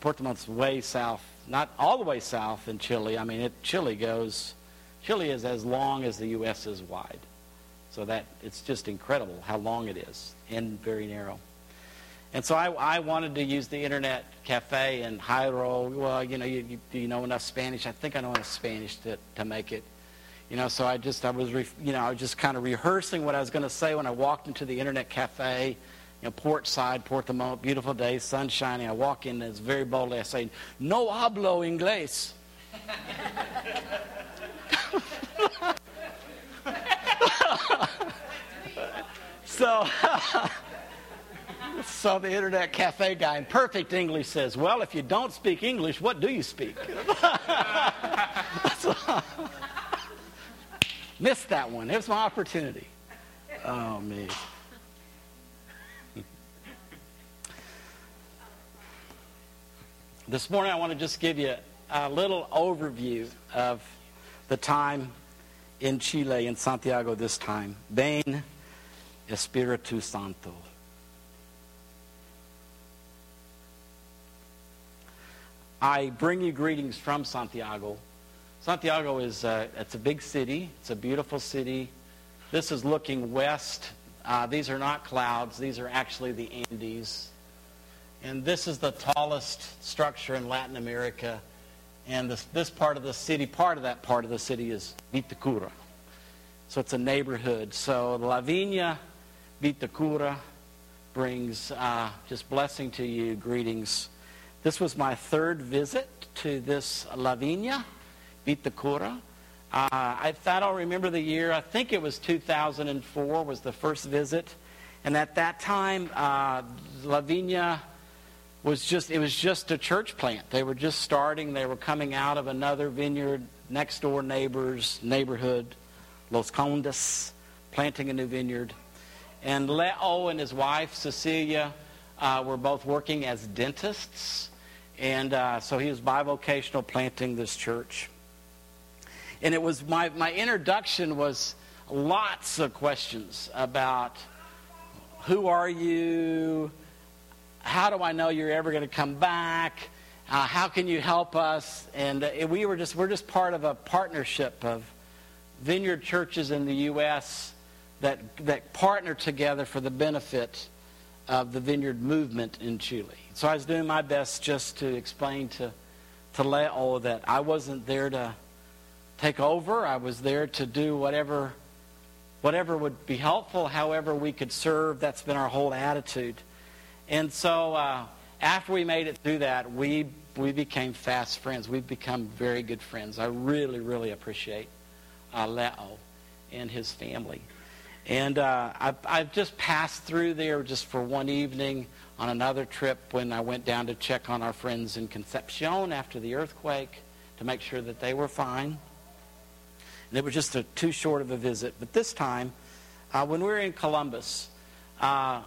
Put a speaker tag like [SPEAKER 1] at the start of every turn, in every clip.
[SPEAKER 1] Puerto Montt's way south, not all the way south in Chile. I mean, it, Chile goes, Chile is as long as the U.S. is wide. So that it's just incredible how long it is and very narrow. And so I, I wanted to use the internet cafe in Jairo. Well, you know, you, you, do you know enough Spanish? I think I know enough Spanish to, to make it. You know, so I just, I was, re, you know, I was just kind of rehearsing what I was going to say when I walked into the internet cafe, you know, port side, Puerto Montt, beautiful day, sun shining. I walk in, and it's very boldly, I say, no hablo inglés. so, so the internet cafe guy in perfect English says, well, if you don't speak English, what do you speak? so, missed that one. It was my opportunity. Oh, me. This morning, I want to just give you a little overview of the time in Chile, in Santiago this time. Ven Espiritu Santo. I bring you greetings from Santiago. Santiago is a, it's a big city. It's a beautiful city. This is looking west. Uh, these are not clouds. These are actually the Andes. And this is the tallest structure in Latin America. And this, this part of the city, part of that part of the city is Vitacura. So it's a neighborhood. So La Vina Vitacura brings uh, just blessing to you, greetings. This was my third visit to this La Vina Vitacura. Uh, I, I don't remember the year. I think it was 2004 was the first visit. And at that time, uh, La Vina was just, it was just a church plant. They were just starting. They were coming out of another vineyard, next door neighbors, neighborhood, Los Condes, planting a new vineyard. And Leo and his wife, Cecilia, uh, were both working as dentists. And uh, so he was bivocational planting this church. And it was my, my introduction was lots of questions about who are you? How do I know you're ever going to come back? Uh, how can you help us? And uh, we were just we're just part of a partnership of vineyard churches in the U.S. that that partner together for the benefit of the vineyard movement in Chile. So I was doing my best just to explain to to Leo that I wasn't there to take over. I was there to do whatever whatever would be helpful, however we could serve. That's been our whole attitude. And so uh, after we made it through that, we we became fast friends. We've become very good friends. I really, really appreciate uh, Leo and his family. And uh, I've, I've just passed through there just for one evening on another trip when I went down to check on our friends in Concepcion after the earthquake to make sure that they were fine. And it was just a, too short of a visit. But this time, uh, when we were in Columbus, uh,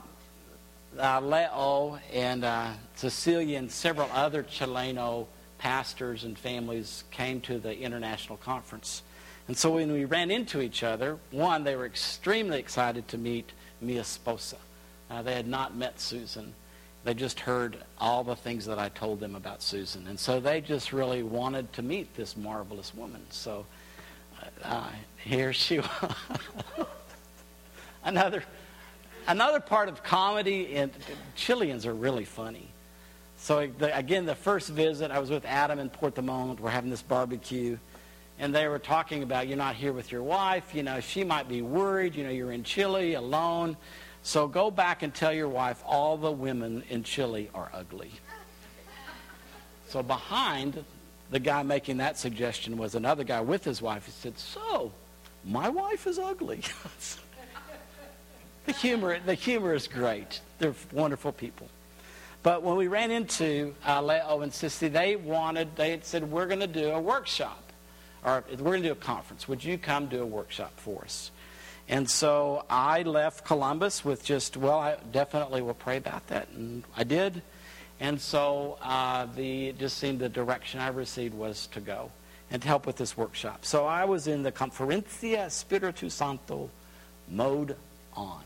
[SPEAKER 1] uh, Leo and uh, Cecilia and several other Chileno pastors and families came to the international conference. And so when we ran into each other, one, they were extremely excited to meet mi esposa. Uh, they had not met Susan. They just heard all the things that I told them about Susan. And so they just really wanted to meet this marvelous woman. So uh, here she was. Another another part of comedy, and Chileans are really funny. So the, again, the first visit, I was with Adam in Puerto Montt. We're having this barbecue, and they were talking about you're not here with your wife. You know, she might be worried. You know, you're in Chile alone. So go back and tell your wife all the women in Chile are ugly. So behind the guy making that suggestion was another guy with his wife. He said, "So, my wife is ugly." The humor, the humor is great. They're wonderful people. But when we ran into uh, Leo and Sissy, they wanted, they had said, we're going to do a workshop. Or we're going to do a conference. Would you come do a workshop for us? And so I left Columbus with just, well, I definitely will pray about that. And I did. And so uh, the, it just seemed the direction I received was to go and to help with this workshop. So I was in the Conferencia Espiritu Santo mode on.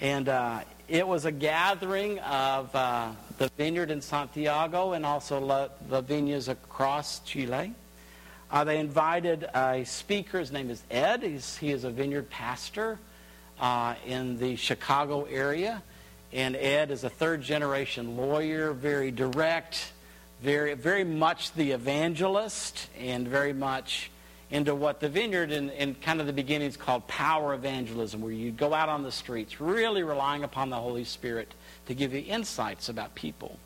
[SPEAKER 1] And uh, it was a gathering of uh, the vineyard in Santiago and also La, the vineyards across Chile. Uh, they invited a speaker. His name is Ed. He's, he is a vineyard pastor uh, in the Chicago area. And Ed is a third generation lawyer, very direct, very, very much the evangelist, and very much into what the vineyard in, in kind of the beginning is called power evangelism, where you go out on the streets, really relying upon the Holy Spirit to give you insights about people.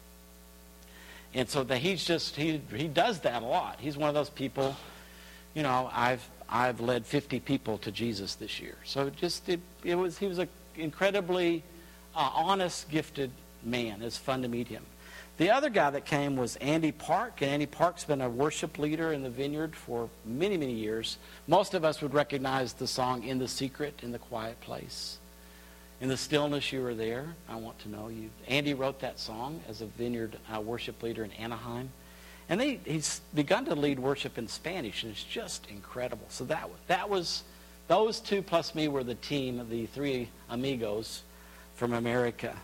[SPEAKER 1] And so that he's just he he does that a lot. He's one of those people, you know, I've I've led 50 people to Jesus this year. So just it, it was he was an incredibly uh, honest, gifted man. It's fun to meet him. The other guy that came was Andy Park, and Andy Park's been a worship leader in the vineyard for many, many years. Most of us would recognize the song In the Secret, in the Quiet Place. In the stillness you were there, I want to know you. Andy wrote that song as a vineyard uh, worship leader in Anaheim. And they, he's begun to lead worship in Spanish, and it's just incredible. So that, that was, those two plus me were the team of the three amigos from America.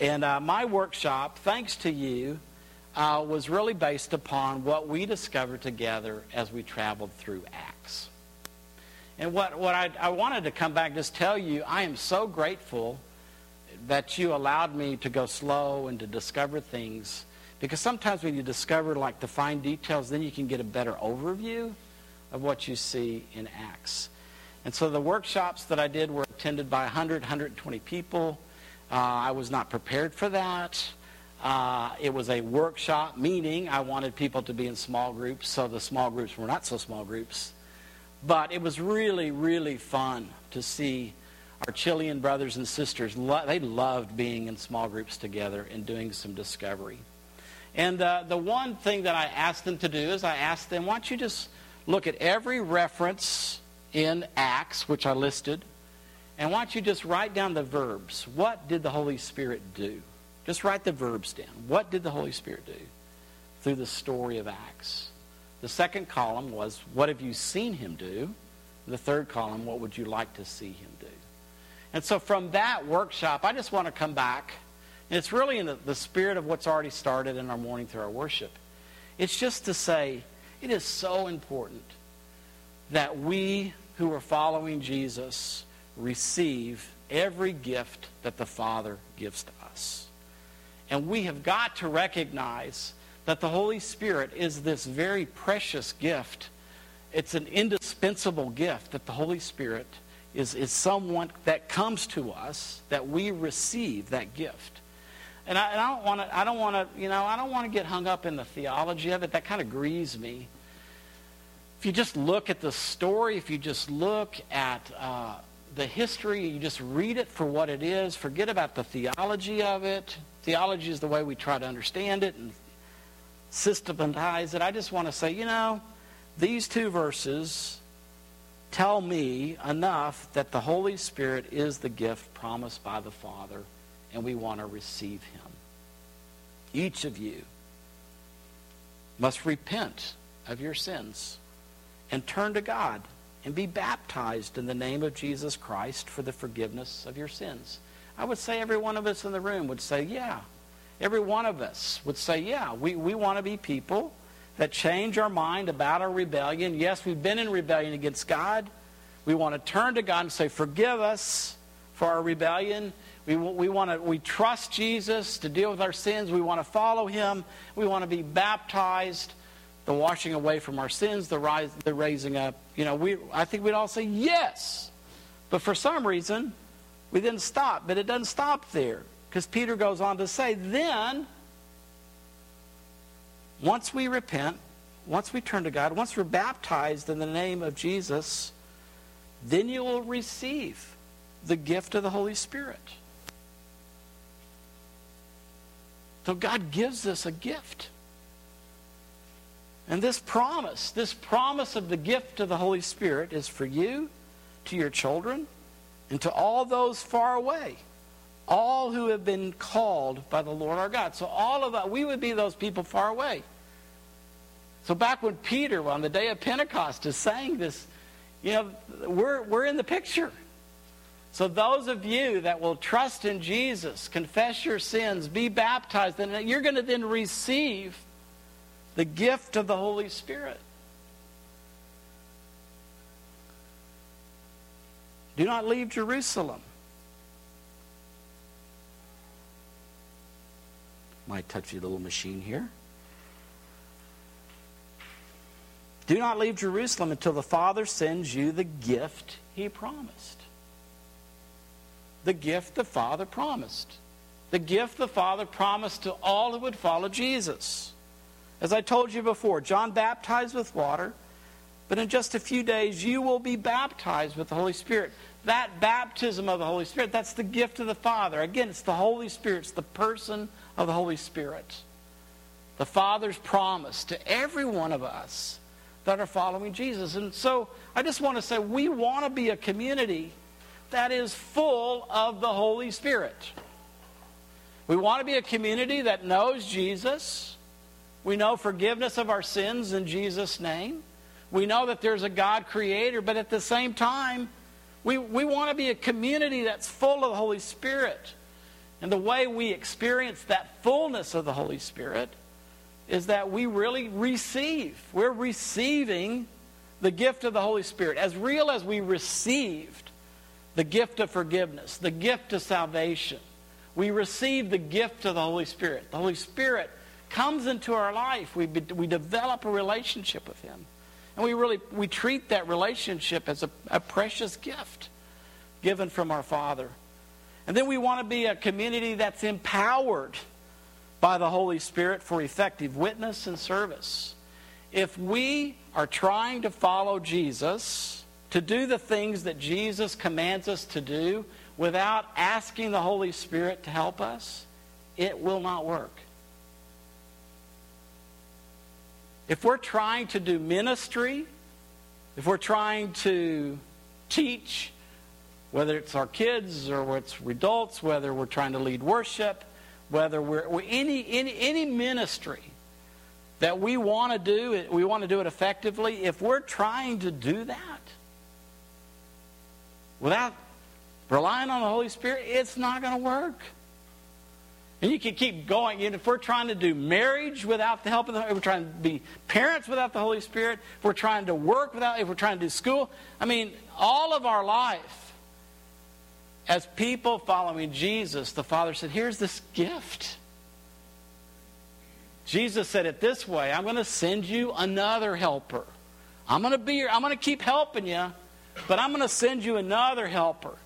[SPEAKER 1] And uh, my workshop, thanks to you, uh, was really based upon what we discovered together as we traveled through Acts. And what, what I, I wanted to come back and just tell you, I am so grateful that you allowed me to go slow and to discover things. Because sometimes when you discover like the fine details, then you can get a better overview of what you see in Acts. And so the workshops that I did were attended by 100, 120 people. Uh, I was not prepared for that. Uh, it was a workshop meeting. I wanted people to be in small groups, so the small groups were not so small groups. But it was really, really fun to see our Chilean brothers and sisters. Lo- they loved being in small groups together and doing some discovery. And uh, the one thing that I asked them to do is I asked them, why don't you just look at every reference in Acts, which I listed, and why don't you just write down the verbs? What did the Holy Spirit do? Just write the verbs down. What did the Holy Spirit do through the story of Acts? The second column was, what have you seen him do? The third column, what would you like to see him do? And so from that workshop, I just want to come back. And it's really in the, the spirit of what's already started in our morning through our worship. It's just to say, it is so important that we who are following Jesus receive every gift that the Father gives to us. And we have got to recognize that the Holy Spirit is this very precious gift. It's an indispensable gift that the Holy Spirit is, is someone that comes to us that we receive that gift. And I, and I don't want to, I don't want to, you know, I don't want to get hung up in the theology of it. That kind of grieves me. If you just look at the story, if you just look at uh, the history, you just read it for what it is. Forget about the theology of it. Theology is the way we try to understand it and systematize it. I just want to say, you know, these two verses tell me enough that the Holy Spirit is the gift promised by the Father, and we want to receive him. Each of you must repent of your sins and turn to God and be baptized in the name of Jesus Christ for the forgiveness of your sins. I would say every one of us in the room would say, yeah. Every one of us would say, yeah, we, we want to be people that change our mind about our rebellion. Yes, we've been in rebellion against God. We want to turn to God and say, forgive us for our rebellion. We, we want to we trust Jesus to deal with our sins. We want to follow him. We want to be baptized the washing away from our sins, the, rise, the raising up. You know, we, I think we'd all say yes. But for some reason, we didn't stop. But it doesn't stop there. Because Peter goes on to say, then, once we repent, once we turn to God, once we're baptized in the name of Jesus, then you will receive the gift of the Holy Spirit. So God gives us a gift. And this promise, this promise of the gift of the Holy Spirit is for you, to your children, and to all those far away. All who have been called by the Lord our God. So all of that, we would be those people far away. So back when Peter, on the day of Pentecost, is saying this, you know, we're, we're in the picture. So, those of you that will trust in Jesus, confess your sins, be baptized, and you're going to then receive the gift of the Holy Spirit. Do not leave Jerusalem. My touchy little machine here. Do not leave Jerusalem until the Father sends you the gift he promised. The gift the Father promised. The gift the Father promised to all who would follow Jesus. As I told you before, John baptized with water, but in just a few days you will be baptized with the Holy Spirit. That baptism of the Holy Spirit, that's the gift of the Father. Again, it's the Holy Spirit, it's the person of the Holy Spirit. The Father's promise to every one of us that are following Jesus. And so I just want to say we want to be a community that is full of the Holy Spirit. We want to be a community that knows Jesus. We know forgiveness of our sins in Jesus' name. We know that there's a God creator, but at the same time, we, we want to be a community that's full of the Holy Spirit. And the way we experience that fullness of the Holy Spirit is that we really receive. We're receiving the gift of the Holy Spirit. As real as we received the gift of forgiveness, the gift of salvation, we receive the gift of the Holy Spirit. The Holy Spirit comes into our life. We, we develop a relationship with Him. And we really we treat that relationship as a, a precious gift given from our Father. And then we want to be a community that's empowered by the Holy Spirit for effective witness and service. If we are trying to follow Jesus, to do the things that Jesus commands us to do without asking the Holy Spirit to help us, it will not work. If we're trying to do ministry, if we're trying to teach, whether it's our kids or it's adults, whether we're trying to lead worship, whether we're any, any, any ministry that we want to do, we want to do it effectively, if we're trying to do that without relying on the Holy Spirit, it's not going to work. And you can keep going. And if we're trying to do marriage without the help of the if we're trying to be parents without the Holy Spirit, if we're trying to work without, if we're trying to do school, I mean, all of our life, as people following Jesus, the Father said, here's this gift. Jesus said it this way I'm going to send you another helper. I'm going to be I'm going to keep helping you, but I'm going to send you another helper.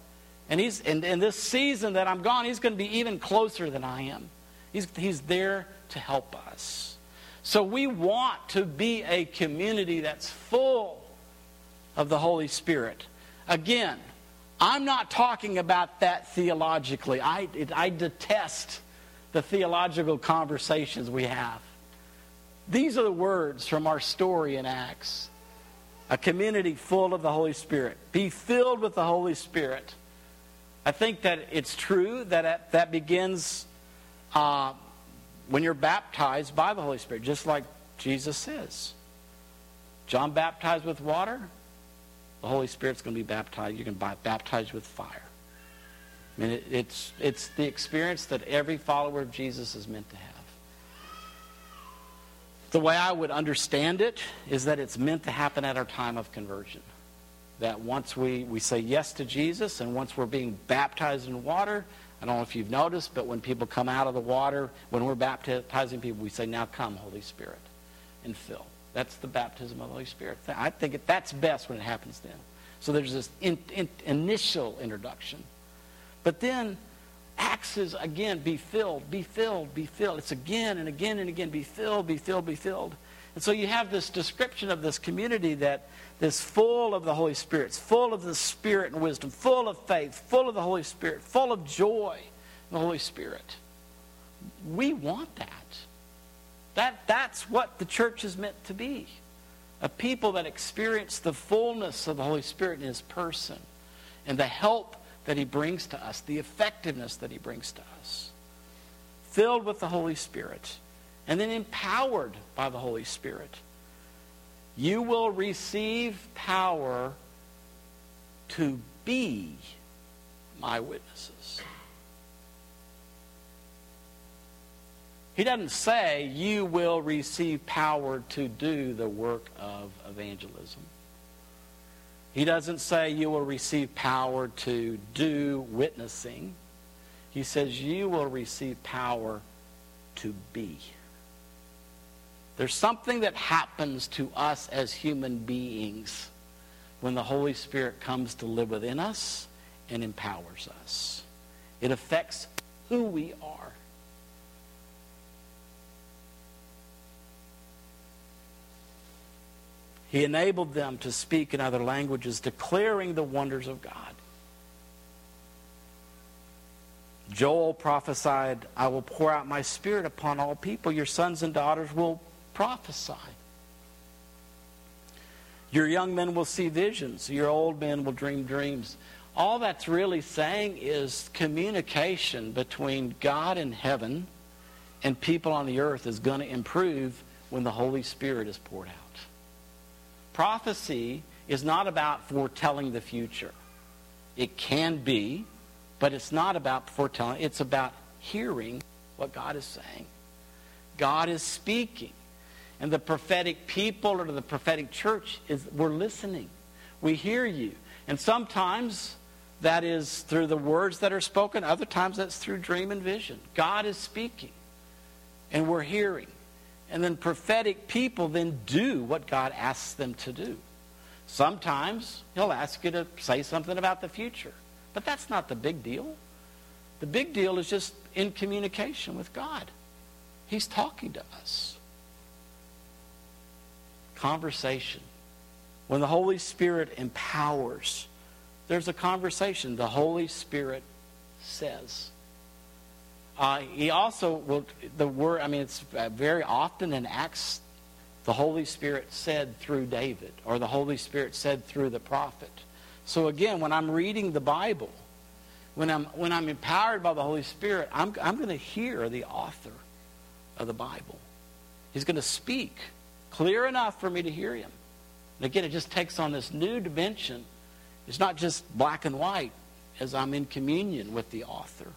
[SPEAKER 1] And he's in, in this season that I'm gone, he's going to be even closer than I am. He's, he's there to help us. So we want to be a community that's full of the Holy Spirit. Again, I'm not talking about that theologically. I, it, I detest the theological conversations we have. These are the words from our story in Acts. A community full of the Holy Spirit. Be filled with the Holy Spirit. I think that it's true that that begins uh, when you're baptized by the Holy Spirit, just like Jesus says. John baptized with water, the Holy Spirit's going to be baptized. You're can be baptized with fire. I mean, it, it's, it's the experience that every follower of Jesus is meant to have. The way I would understand it is that it's meant to happen at our time of conversion that once we, we say yes to Jesus and once we're being baptized in water, I don't know if you've noticed, but when people come out of the water, when we're baptizing people, we say, Now come, Holy Spirit, and fill. That's the baptism of the Holy Spirit. I think that's best when it happens then. So there's this in, in, initial introduction. But then Acts is again, be filled, be filled, be filled. It's again and again and again, be filled, be filled, be filled. And so you have this description of this community that is full of the Holy Spirit, it's full of the Spirit and wisdom, full of faith, full of the Holy Spirit, full of joy in the Holy Spirit. We want that. That that's what the church is meant to be. A people that experience the fullness of the Holy Spirit in his person and the help that he brings to us, the effectiveness that he brings to us. Filled with the Holy Spirit and then empowered by the Holy Spirit. You will receive power to be my witnesses. He doesn't say you will receive power to do the work of evangelism. He doesn't say you will receive power to do witnessing. He says you will receive power to be. There's something that happens to us as human beings when the Holy Spirit comes to live within us and empowers us. It affects who we are. He enabled them to speak in other languages, declaring the wonders of God. Joel prophesied, I will pour out my spirit upon all people. Your sons and daughters will prophesy. Your young men will see visions. Your old men will dream dreams. All that's really saying is communication between God in heaven and people on the earth is going to improve when the Holy Spirit is poured out. Prophecy is not about foretelling the future. It can be, but it's not about foretelling. It's about hearing what God is saying. God is speaking. And the prophetic people or the prophetic church is we're listening. We hear you. And sometimes that is through the words that are spoken, other times that's through dream and vision. God is speaking. And we're hearing. And then prophetic people then do what God asks them to do. Sometimes he'll ask you to say something about the future. But that's not the big deal. The big deal is just in communication with God. He's talking to us conversation. When the Holy Spirit empowers, there's a conversation. The Holy Spirit says. Uh, he also will, the word, I mean, it's uh, very often in Acts, the Holy Spirit said through David, or the Holy Spirit said through the prophet. So again, when I'm reading the Bible, when I'm, when I'm empowered by the Holy Spirit, I'm, I'm going to hear the author of the Bible. He's going to speak clear enough for me to hear him. And again, it just takes on this new dimension. It's not just black and white as I'm in communion with the author.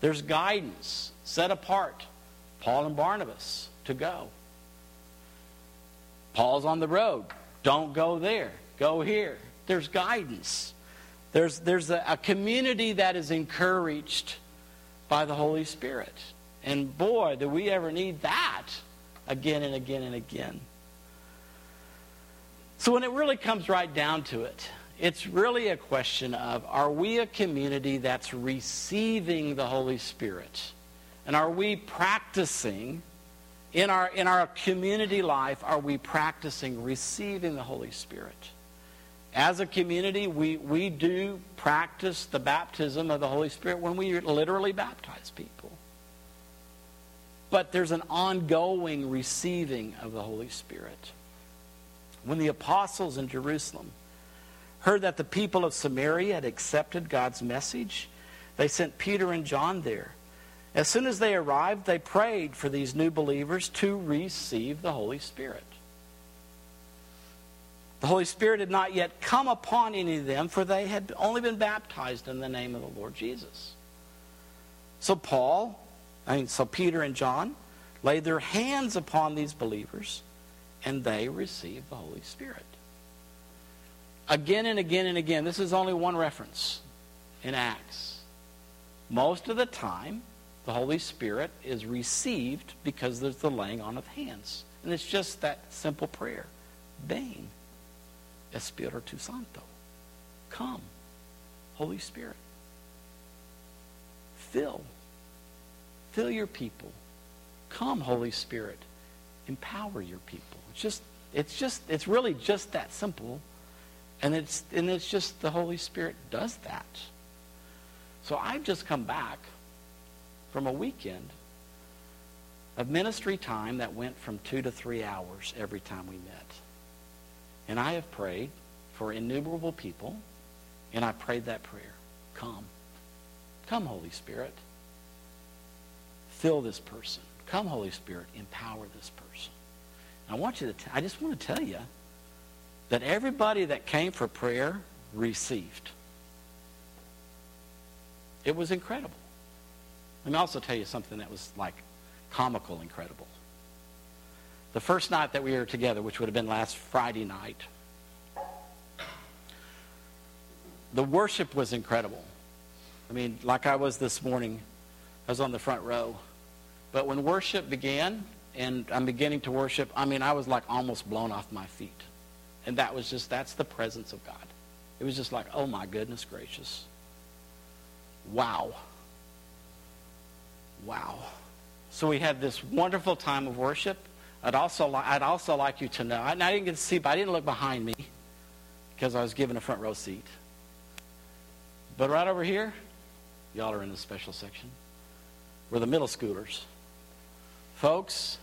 [SPEAKER 1] There's guidance set apart. Paul and Barnabas to go. Paul's on the road. Don't go there. Go here. There's guidance. There's, there's a, a community that is encouraged by the Holy Spirit. And boy, do we ever need that again and again and again. So when it really comes right down to it, it's really a question of are we a community that's receiving the Holy Spirit? And are we practicing in our in our community life are we practicing receiving the Holy Spirit? As a community, we, we do practice the baptism of the Holy Spirit when we literally baptize people but there's an ongoing receiving of the Holy Spirit. When the apostles in Jerusalem heard that the people of Samaria had accepted God's message, they sent Peter and John there. As soon as they arrived, they prayed for these new believers to receive the Holy Spirit. The Holy Spirit had not yet come upon any of them, for they had only been baptized in the name of the Lord Jesus. So Paul I mean, so Peter and John laid their hands upon these believers and they received the Holy Spirit. Again and again and again, this is only one reference in Acts. Most of the time, the Holy Spirit is received because there's the laying on of hands. And it's just that simple prayer. Ven, Espiritu Santo. Come, Holy Spirit. Fill Fill your people. Come, Holy Spirit. Empower your people. It's just, it's just, it's really just that simple. And it's, and it's just the Holy Spirit does that. So I've just come back from a weekend of ministry time that went from two to three hours every time we met. And I have prayed for innumerable people, and I prayed that prayer. Come. Come, Holy Spirit. Fill this person. Come, Holy Spirit, empower this person. I want you to, t- I just want to tell you that everybody that came for prayer received. It was incredible. Let me also tell you something that was like comical incredible. The first night that we were together, which would have been last Friday night, the worship was incredible. I mean, like I was this morning, I was on the front row. But when worship began, and I'm beginning to worship, I mean, I was like almost blown off my feet. And that was just, that's the presence of God. It was just like, oh my goodness gracious. Wow. Wow. So we had this wonderful time of worship. I'd also, li- I'd also like you to know, I, I didn't get to see, but I didn't look behind me because I was given a front row seat. But right over here, y'all are in the special section, were the middle schoolers. Folks,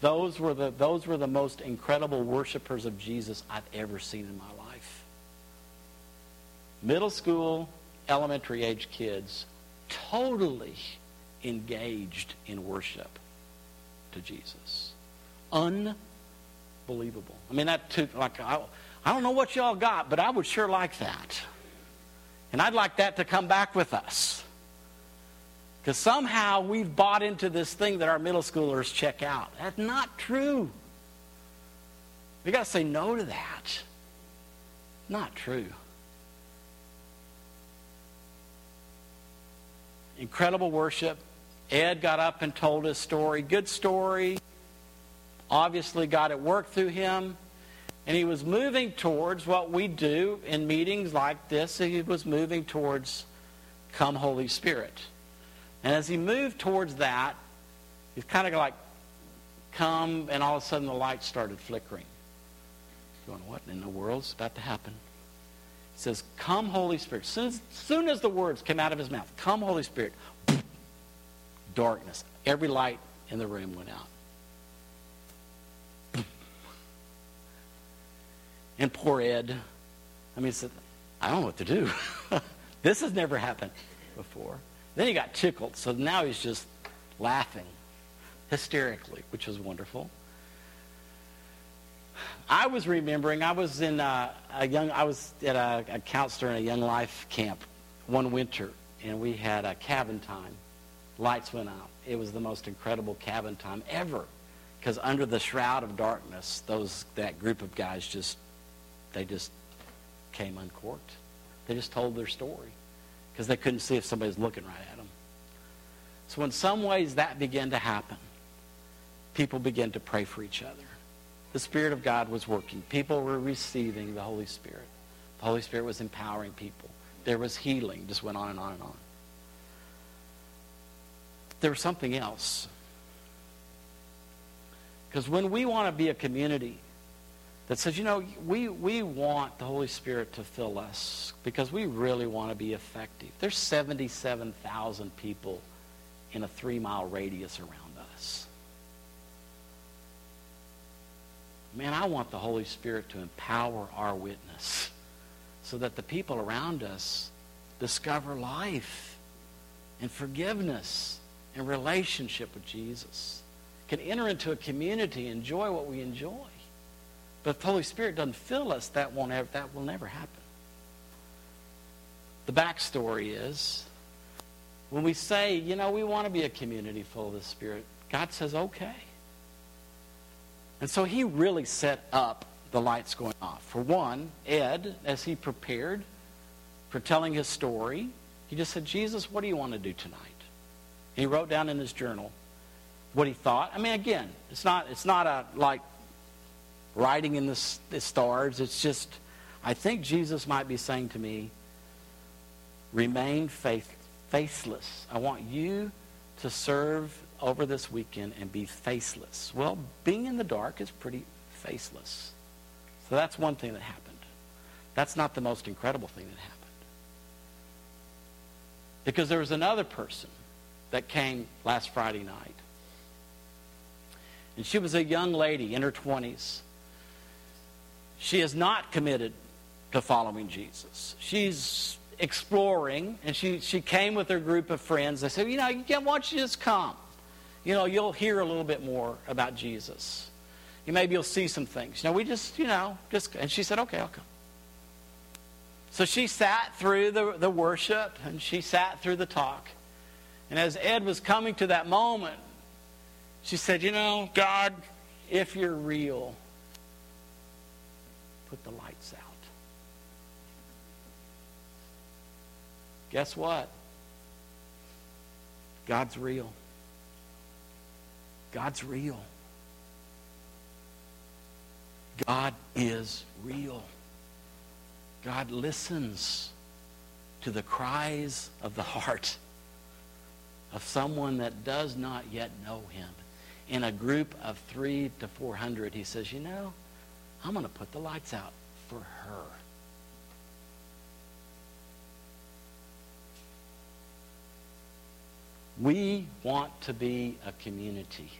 [SPEAKER 1] those were the, those were the most incredible worshipers of Jesus I've ever seen in my life. Middle school, elementary age kids totally engaged in worship to Jesus. Unbelievable. I mean, that took, like, I, I don't know what y'all got, but I would sure like that. And I'd like that to come back with us. Because somehow we've bought into this thing that our middle schoolers check out. That's not true. We got to say no to that. Not true. Incredible worship. Ed got up and told his story. Good story. Obviously, God at work through him. And he was moving towards what we do in meetings like this. He was moving towards come Holy Spirit. And as he moved towards that, he's kind of like come, and all of a sudden the lights started flickering. Going, what in the world's about to happen? He says, Come, Holy Spirit. Soon as, soon as the words came out of his mouth, Come, Holy Spirit, darkness. Every light in the room went out. And poor Ed, I mean, said, I don't know what to do. this has never happened before. Then he got tickled, so now he's just laughing hysterically, which was wonderful. I was remembering, I was in a, a young, I was at a, a counselor in a young life camp one winter, and we had a cabin time. Lights went out. It was the most incredible cabin time ever, because under the shroud of darkness, those that group of guys just, they just came uncorked. They just told their story because they couldn't see if somebody was looking right at them. So in some ways that began to happen. People began to pray for each other. The Spirit of God was working. People were receiving the Holy Spirit. The Holy Spirit was empowering people. There was healing. Just went on and on and on. There was something else. Because when we want to be a community that says, you know, we, we want the Holy Spirit to fill us because we really want to be effective. There's 77,000 people in a three-mile radius around us. Man, I want the Holy Spirit to empower our witness so that the people around us discover life and forgiveness and relationship with Jesus, can enter into a community, enjoy what we enjoy. But if the Holy Spirit doesn't fill us, that won't ever, that will never happen. The backstory is when we say, you know, we want to be a community full of the Spirit, God says, okay. And so he really set up the lights going off. For one, Ed, as he prepared for telling his story, he just said, Jesus, what do you want to do tonight? And he wrote down in his journal what he thought. I mean, again, it's not, it's not a like writing in the, the stars. It's just, I think Jesus might be saying to me, remain faith, faithless. I want you to serve over this weekend and be faceless. Well, being in the dark is pretty faceless. So that's one thing that happened. That's not the most incredible thing that happened. Because there was another person that came last Friday night. And she was a young lady in her 20s. She is not committed to following Jesus. She's exploring, and she, she came with her group of friends. They said, you know, why don't you just come? You know, you'll hear a little bit more about Jesus. You maybe you'll see some things. You know, we just, you know, just and she said, okay, I'll come. So she sat through the, the worship and she sat through the talk. And as Ed was coming to that moment, she said, You know, God, if you're real, put the lights out. Guess what? God's real. God's real. God is real. God listens to the cries of the heart of someone that does not yet know him. In a group of three to 400, he says, You know, I'm going to put the lights out for her. We want to be a community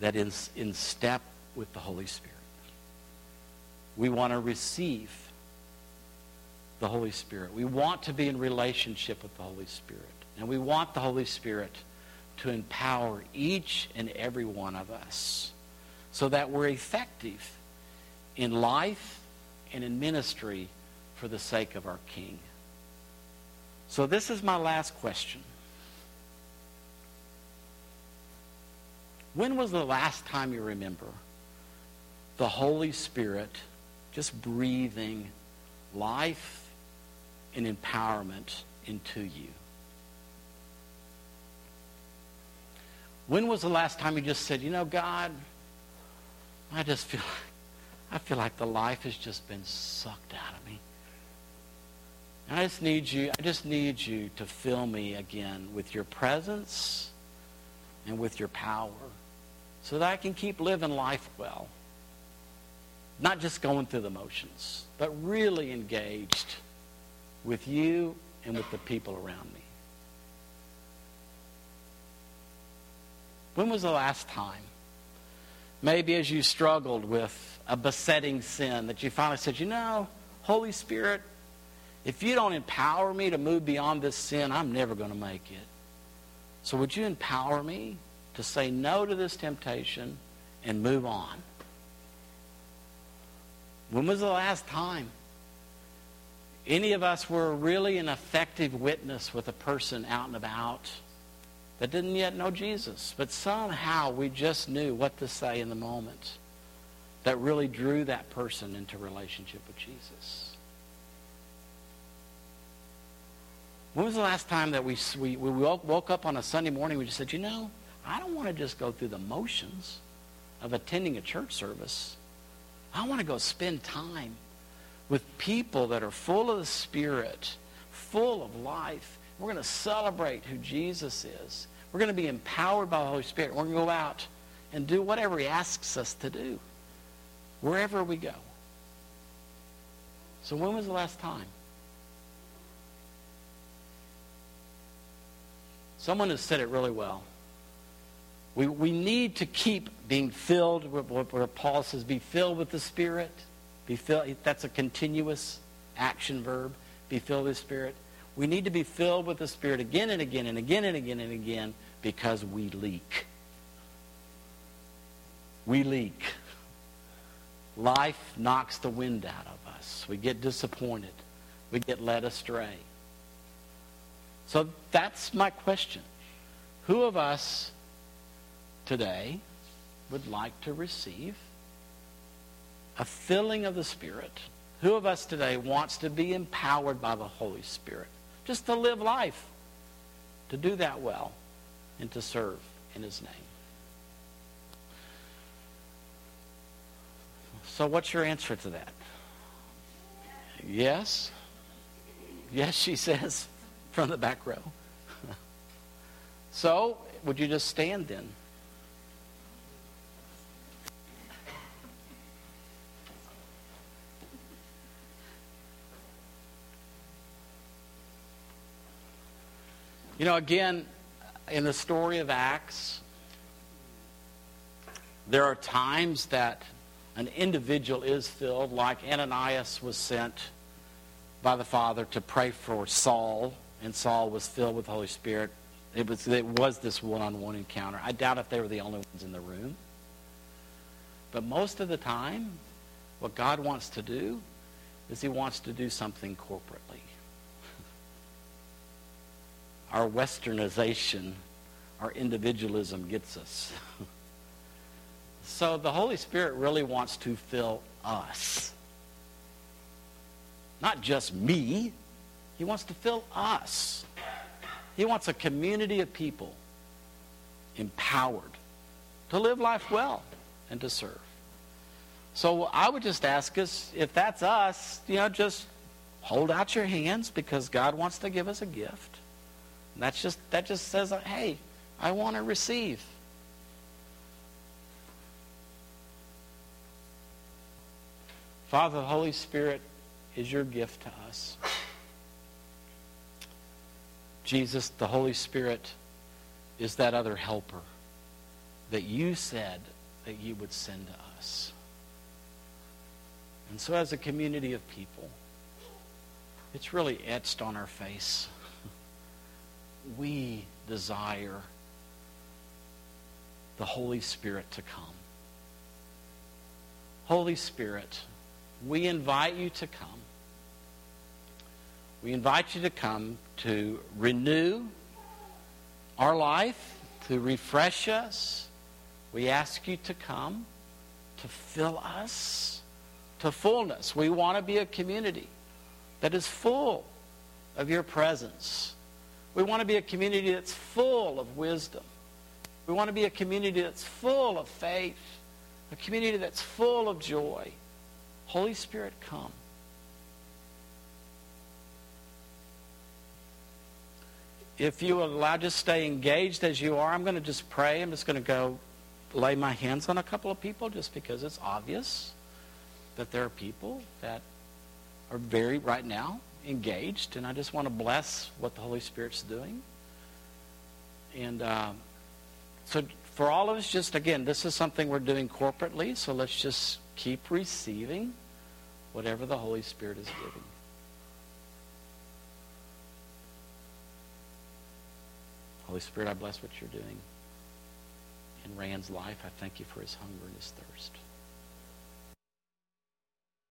[SPEAKER 1] that is in step with the Holy Spirit. We want to receive the Holy Spirit. We want to be in relationship with the Holy Spirit. And we want the Holy Spirit to empower each and every one of us so that we're effective in life and in ministry for the sake of our King. So this is my last question. When was the last time you remember the Holy Spirit just breathing life and empowerment into you? When was the last time you just said, you know, God, I just feel I feel like the life has just been sucked out of me. And I just need you, I just need you to fill me again with your presence and with your power so that I can keep living life well. Not just going through the motions, but really engaged with you and with the people around me. When was the last time? Maybe as you struggled with a besetting sin that you finally said, you know, Holy Spirit, if you don't empower me to move beyond this sin, I'm never going to make it. So would you empower me to say no to this temptation and move on? When was the last time any of us were really an effective witness with a person out and about that didn't yet know Jesus, but somehow we just knew what to say in the moment that really drew that person into relationship with Jesus? When was the last time that we, we, we woke up on a Sunday morning we just said, you know, I don't want to just go through the motions of attending a church service. I want to go spend time with people that are full of the Spirit, full of life. We're going to celebrate who Jesus is. We're going to be empowered by the Holy Spirit. We're going to go out and do whatever He asks us to do, wherever we go. So when was the last time? Someone has said it really well. We, we need to keep being filled, where Paul says, be filled with the Spirit. Be filled, that's a continuous action verb. Be filled with the Spirit. We need to be filled with the Spirit again and again and again and again and again because we leak. We leak. Life knocks the wind out of us. We get disappointed. We get led astray. So that's my question. Who of us today would like to receive a filling of the Spirit? Who of us today wants to be empowered by the Holy Spirit? Just to live life, to do that well, and to serve in His name. So, what's your answer to that? Yes? Yes, she says from the back row. so, would you just stand then? You know, again, in the story of Acts, there are times that an individual is filled, like Ananias was sent by the Father to pray for Saul and Saul was filled with the Holy Spirit. It was, it was this one-on-one encounter. I doubt if they were the only ones in the room. But most of the time, what God wants to do is he wants to do something corporately. Our westernization, our individualism gets us. so the Holy Spirit really wants to fill us. Not just me. He wants to fill us. He wants a community of people empowered to live life well and to serve. So I would just ask us, if that's us, you know, just hold out your hands because God wants to give us a gift. That's just that just says, hey, I want to receive. Father, the Holy Spirit is your gift to us. Jesus, the Holy Spirit, is that other helper that you said that you would send to us. And so, as a community of people, it's really etched on our face. We desire the Holy Spirit to come. Holy Spirit, we invite you to come. We invite you to come to renew our life, to refresh us. We ask you to come to fill us to fullness. We want to be a community that is full of your presence. We want to be a community that's full of wisdom. We want to be a community that's full of faith, a community that's full of joy. Holy Spirit, come. If you allow to stay engaged as you are, I'm going to just pray. I'm just going to go lay my hands on a couple of people just because it's obvious that there are people that are very, right now, engaged, and I just want to bless what the Holy Spirit's doing. And uh, so for all of us, just again, this is something we're doing corporately, so let's just keep receiving whatever the Holy Spirit is giving. Holy Spirit, I bless what you're doing in Rand's life. I thank you for his hunger and his thirst.